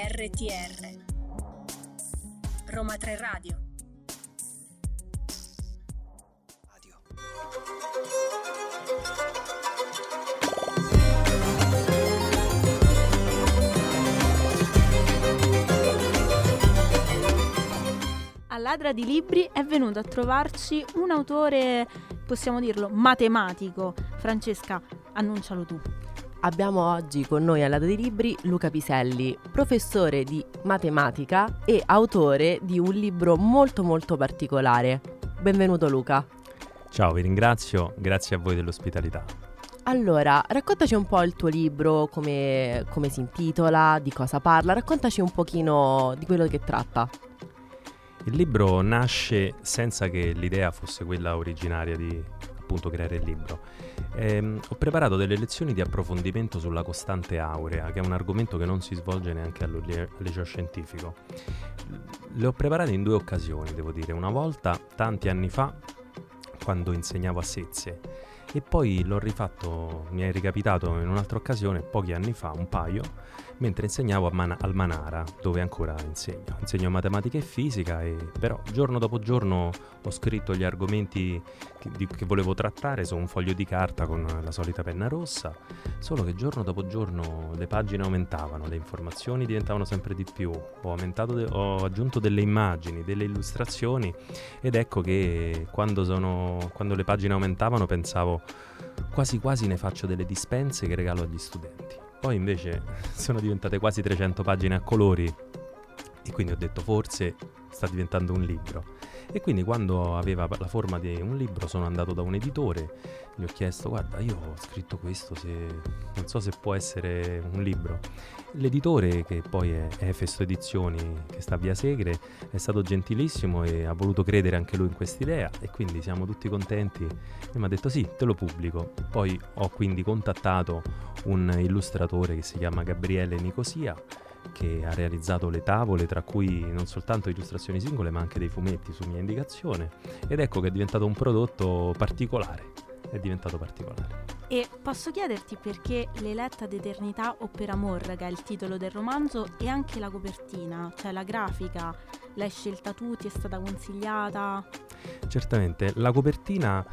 RTR Roma 3 Radio A Ladra di Libri è venuto a trovarci un autore, possiamo dirlo, matematico. Francesca, annuncialo tu. Abbiamo oggi con noi al lato dei libri Luca Piselli, professore di matematica e autore di un libro molto molto particolare. Benvenuto Luca. Ciao, vi ringrazio, grazie a voi dell'ospitalità. Allora, raccontaci un po' il tuo libro, come, come si intitola, di cosa parla, raccontaci un pochino di quello che tratta. Il libro nasce senza che l'idea fosse quella originaria di appunto creare il libro. Ehm, ho preparato delle lezioni di approfondimento sulla costante aurea, che è un argomento che non si svolge neanche al scientifico. Le ho preparate in due occasioni, devo dire. Una volta, tanti anni fa, quando insegnavo a Sezie, e poi l'ho rifatto, mi è ricapitato in un'altra occasione, pochi anni fa, un paio, mentre insegnavo Man- al Manara, dove ancora insegno. Insegno matematica e fisica, e però giorno dopo giorno ho scritto gli argomenti che, che, volevo trattare su un foglio di carta con la solita penna rossa, solo che giorno dopo giorno le pagine aumentavano, le informazioni diventavano sempre di più, ho, de- ho aggiunto delle immagini, delle illustrazioni ed ecco che quando, sono, quando le pagine aumentavano pensavo quasi quasi ne faccio delle dispense che regalo agli studenti. Poi invece sono diventate quasi 300 pagine a colori e quindi ho detto forse sta diventando un libro. E quindi quando aveva la forma di un libro sono andato da un editore, gli ho chiesto guarda io ho scritto questo, se... non so se può essere un libro. L'editore che poi è Efesto Edizioni che sta via Segre è stato gentilissimo e ha voluto credere anche lui in quest'idea e quindi siamo tutti contenti e mi ha detto sì te lo pubblico. Poi ho quindi contattato un illustratore che si chiama Gabriele Nicosia che ha realizzato le tavole, tra cui non soltanto illustrazioni singole, ma anche dei fumetti su mia indicazione. Ed ecco che è diventato un prodotto particolare. È diventato particolare. E posso chiederti perché L'eletta d'eternità o per amor, che è il titolo del romanzo, e anche la copertina, cioè la grafica, l'hai scelta tu, ti è stata consigliata? Certamente, la copertina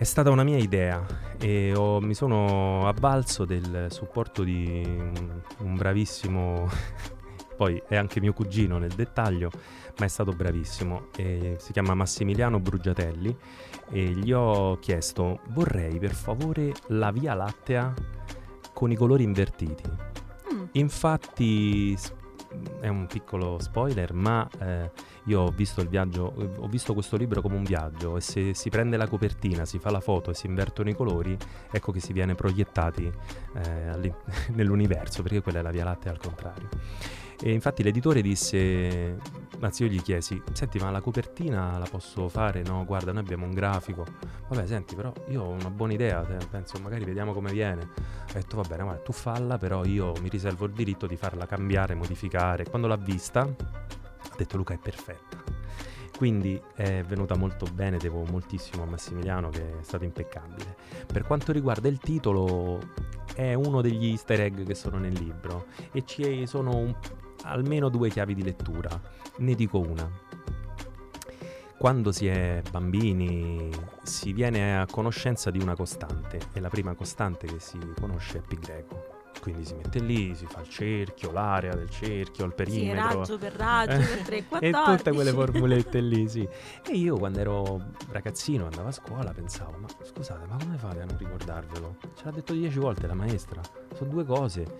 è stata una mia idea e ho, mi sono avvalso del supporto di un, un bravissimo, poi è anche mio cugino nel dettaglio, ma è stato bravissimo. E si chiama Massimiliano Brugiatelli e gli ho chiesto vorrei per favore la Via Lattea con i colori invertiti. Mm. Infatti è un piccolo spoiler, ma eh, io ho visto viaggio, ho visto questo libro come un viaggio e se si prende la copertina, si fa la foto e si invertono i colori, ecco che si viene proiettati eh, nell'universo, perché quella è la Via Lattea al contrario. E infatti l'editore disse, anzi io gli chiesi, senti ma la copertina la posso fare? No, guarda, noi abbiamo un grafico. Vabbè, senti, però io ho una buona idea, penso magari vediamo come viene. Ho detto, va bene, guarda, tu falla, però io mi riservo il diritto di farla cambiare, modificare. Quando l'ha vista, ha detto Luca è perfetta. Quindi è venuta molto bene, devo moltissimo a Massimiliano che è stato impeccabile. Per quanto riguarda il titolo, è uno degli easter egg che sono nel libro e ci sono un, almeno due chiavi di lettura. Ne dico una. Quando si è bambini si viene a conoscenza di una costante e la prima costante che si conosce è pi greco quindi si mette lì, si fa il cerchio, l'area del cerchio, il perimetro. Sì, raggio per raggio, per 3, 14. e tutte quelle formulette lì, sì. E io quando ero ragazzino, andavo a scuola, pensavo, ma scusate, ma come fate a non ricordarvelo? Ce l'ha detto dieci volte la maestra, sono due cose.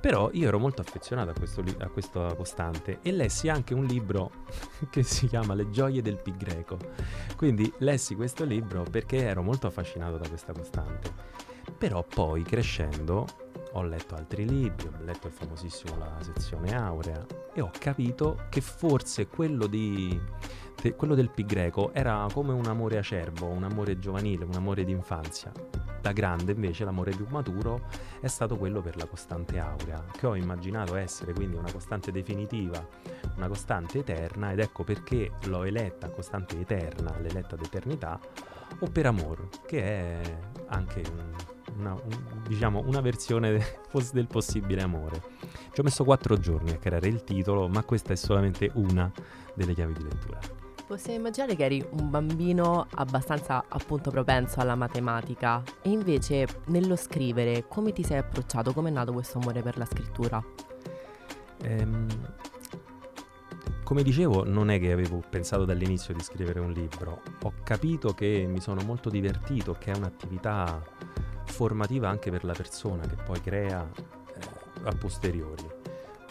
Però io ero molto affezionato a, questo, a questa costante e lessi anche un libro che si chiama Le gioie del pi greco. Quindi lessi questo libro perché ero molto affascinato da questa costante. Però poi crescendo ho letto altri libri, ho letto il famosissimo La sezione aurea e ho capito che forse quello, di, de, quello del pi greco era come un amore acerbo, un amore giovanile, un amore d'infanzia. Da grande invece l'amore più maturo è stato quello per la costante aurea, che ho immaginato essere quindi una costante definitiva, una costante eterna ed ecco perché l'ho eletta costante eterna, l'eletta d'eternità, o per amor, che è anche un una, un, diciamo una versione de- del possibile amore. Ci ho messo quattro giorni a creare il titolo, ma questa è solamente una delle chiavi di lettura. Possiamo immaginare che eri un bambino abbastanza appunto propenso alla matematica e invece nello scrivere come ti sei approcciato? Come è nato questo amore per la scrittura? Ehm, come dicevo, non è che avevo pensato dall'inizio di scrivere un libro, ho capito che mi sono molto divertito, che è un'attività formativa anche per la persona che poi crea eh, a posteriori.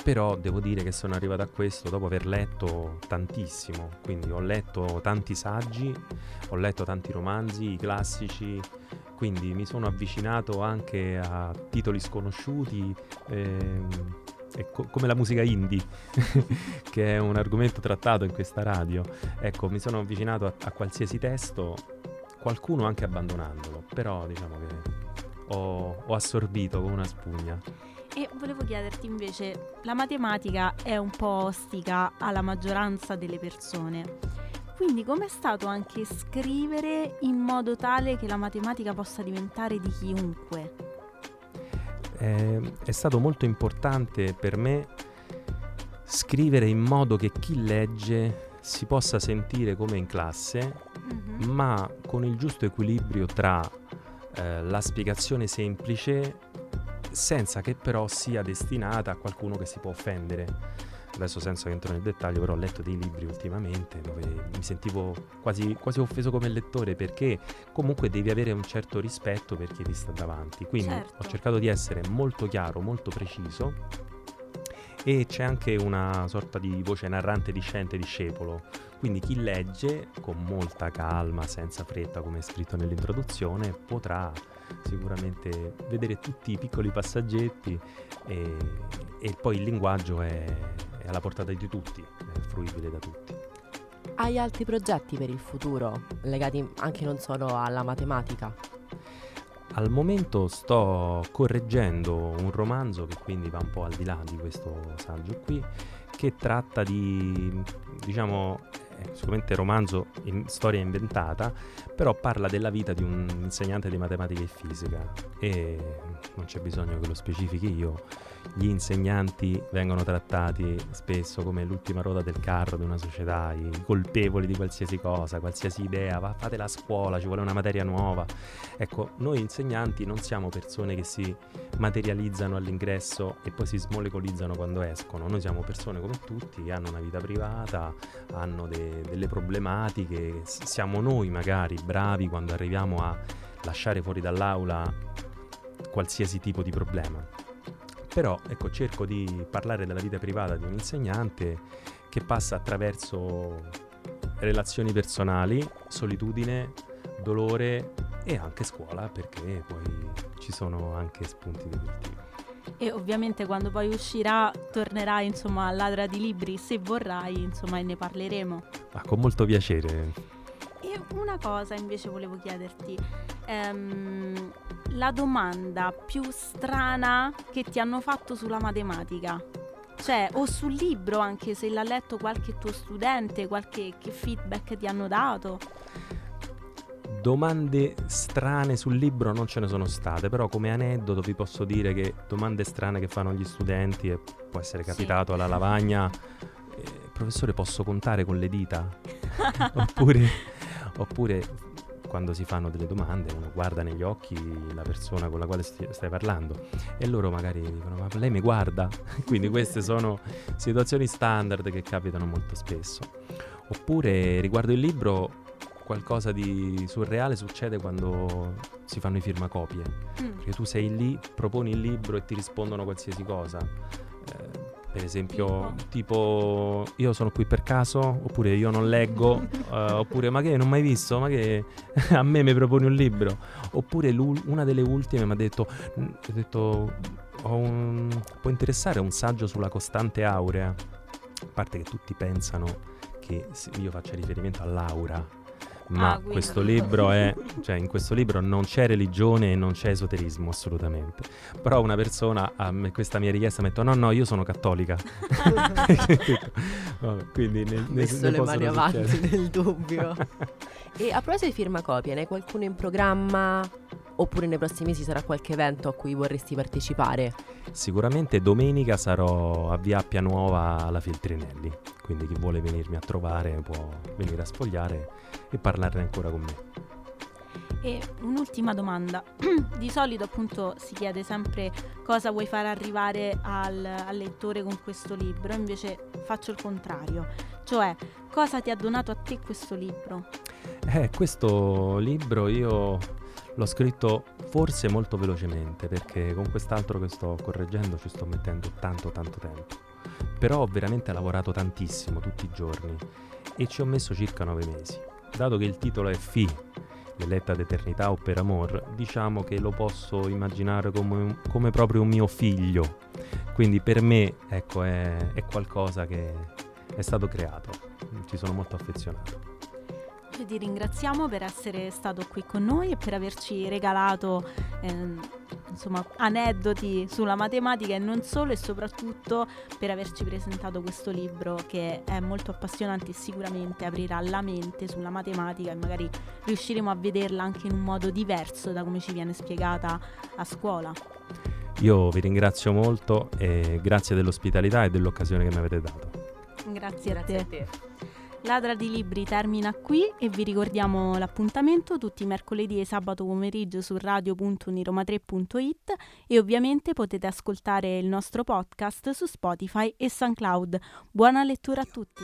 Però devo dire che sono arrivato a questo dopo aver letto tantissimo, quindi ho letto tanti saggi, ho letto tanti romanzi classici, quindi mi sono avvicinato anche a titoli sconosciuti. Ehm, co- come la musica indie, che è un argomento trattato in questa radio. Ecco, mi sono avvicinato a, a qualsiasi testo, qualcuno anche abbandonandolo, però diciamo che ho, ho assorbito come una spugna. E volevo chiederti invece, la matematica è un po' ostica alla maggioranza delle persone. Quindi com'è stato anche scrivere in modo tale che la matematica possa diventare di chiunque? eh, è stato molto importante per me scrivere in modo che chi legge si possa sentire come in classe, mm-hmm. ma con il giusto equilibrio tra eh, la spiegazione semplice senza che però sia destinata a qualcuno che si può offendere adesso senza che entro nel dettaglio, però ho letto dei libri ultimamente dove mi sentivo quasi, quasi, offeso come lettore perché comunque devi avere un certo rispetto per chi ti sta davanti. Quindi certo. ho cercato di essere molto chiaro, molto preciso e c'è anche una sorta di voce narrante discente discepolo. Quindi chi legge con molta calma, senza fretta, come è scritto nell'introduzione, potrà sicuramente vedere tutti i piccoli passaggetti e, e poi il linguaggio è, è alla portata di tutti, è fruibile da tutti. Hai altri progetti per il futuro, legati anche non solo alla matematica? Al momento sto correggendo un romanzo che quindi va un po' al di là di questo saggio qui, che tratta di, diciamo, sicuramente romanzo in storia inventata, però parla della vita di un insegnante di matematica e fisica e non c'è bisogno che lo specifichi io gli insegnanti vengono trattati spesso come l'ultima ruota del carro di una società, i colpevoli di qualsiasi cosa, qualsiasi idea, va, fate la scuola, ci vuole una materia nuova. Ecco, noi insegnanti non siamo persone che si materializzano all'ingresso e poi si smolecolizzano quando escono, noi siamo persone come tutti che hanno una vita privata, hanno de- delle problematiche, siamo noi magari bravi quando arriviamo a lasciare fuori dall'aula qualsiasi tipo di problema. Però ecco, cerco di parlare della vita privata di un insegnante che passa attraverso relazioni personali, solitudine, dolore e anche scuola, perché poi ci sono anche spunti di coltivo. E ovviamente quando poi uscirà tornerai insomma a Ladra di Libri se vorrai, insomma, e ne parleremo. Ah, con molto piacere. E una cosa invece volevo chiederti, ehm, la domanda più strana che ti hanno fatto sulla matematica? Cioè, o sul libro, anche se l'ha letto qualche tuo studente, qualche feedback ti hanno dato? Domande strane sul libro non ce ne sono state, però come aneddoto vi posso dire che domande strane che fanno gli studenti, e può essere capitato sì. alla lavagna, eh, professore posso contare con le dita? oppure, oppure quando si fanno delle domande uno guarda negli occhi la persona con la quale sti- stai parlando e loro magari dicono ma lei mi guarda? Quindi queste sono situazioni standard che capitano molto spesso. Oppure riguardo il libro qualcosa di surreale succede quando si fanno i firmacopie. Mm. Perché tu sei lì, proponi il libro e ti rispondono qualsiasi cosa. Eh, per esempio, tipo. tipo io sono qui per caso, oppure io non leggo, uh, oppure ma che non mai visto, ma che a me mi proponi un libro, oppure una delle ultime mi ha detto, ha detto un, può interessare un saggio sulla costante aurea, a parte che tutti pensano che io faccia riferimento all'aura ma ah, questo libro è, cioè in questo libro non c'è religione e non c'è esoterismo assolutamente. Però una persona a me, questa mia richiesta mi ha detto no no io sono cattolica. Vabbè, quindi ne, ne, messo ne le mani avanti nel dubbio. E a proposito di firmacopie, ne hai qualcuno in programma? Oppure nei prossimi mesi sarà qualche evento a cui vorresti partecipare? Sicuramente domenica sarò a Via Appia Nuova alla Feltrinelli, quindi chi vuole venirmi a trovare può venire a sfogliare e parlarne ancora con me. E un'ultima domanda. Di solito appunto si chiede sempre cosa vuoi far arrivare al, al, lettore con questo libro, invece faccio il contrario, cioè cosa ti ha donato a te questo libro? Eh, questo libro io l'ho scritto forse molto velocemente perché con quest'altro che sto correggendo ci sto mettendo tanto tanto tempo. Però ho veramente lavorato tantissimo tutti i giorni e ci ho messo circa nove mesi. Dato che il titolo è Fi, l'eletta d'eternità o per amor, diciamo che lo posso immaginare come, come proprio un mio figlio. Quindi per me, ecco, è, è qualcosa che è stato creato. Ci sono molto affezionato. Ti ringraziamo per essere stato qui con noi e per averci regalato ehm, insomma, aneddoti sulla matematica e non solo e soprattutto per averci presentato questo libro che è molto appassionante e sicuramente aprirà la mente sulla matematica e magari riusciremo a vederla anche in un modo diverso da come ci viene spiegata a scuola. Io vi ringrazio molto e grazie dell'ospitalità e dell'occasione che mi avete dato. Grazie, a te. Grazie a te. Ladra di Libri termina qui e vi ricordiamo l'appuntamento tutti i mercoledì e sabato pomeriggio su radio.uniroma3.it e ovviamente potete ascoltare il nostro podcast su Spotify e SoundCloud. Buona lettura a tutti!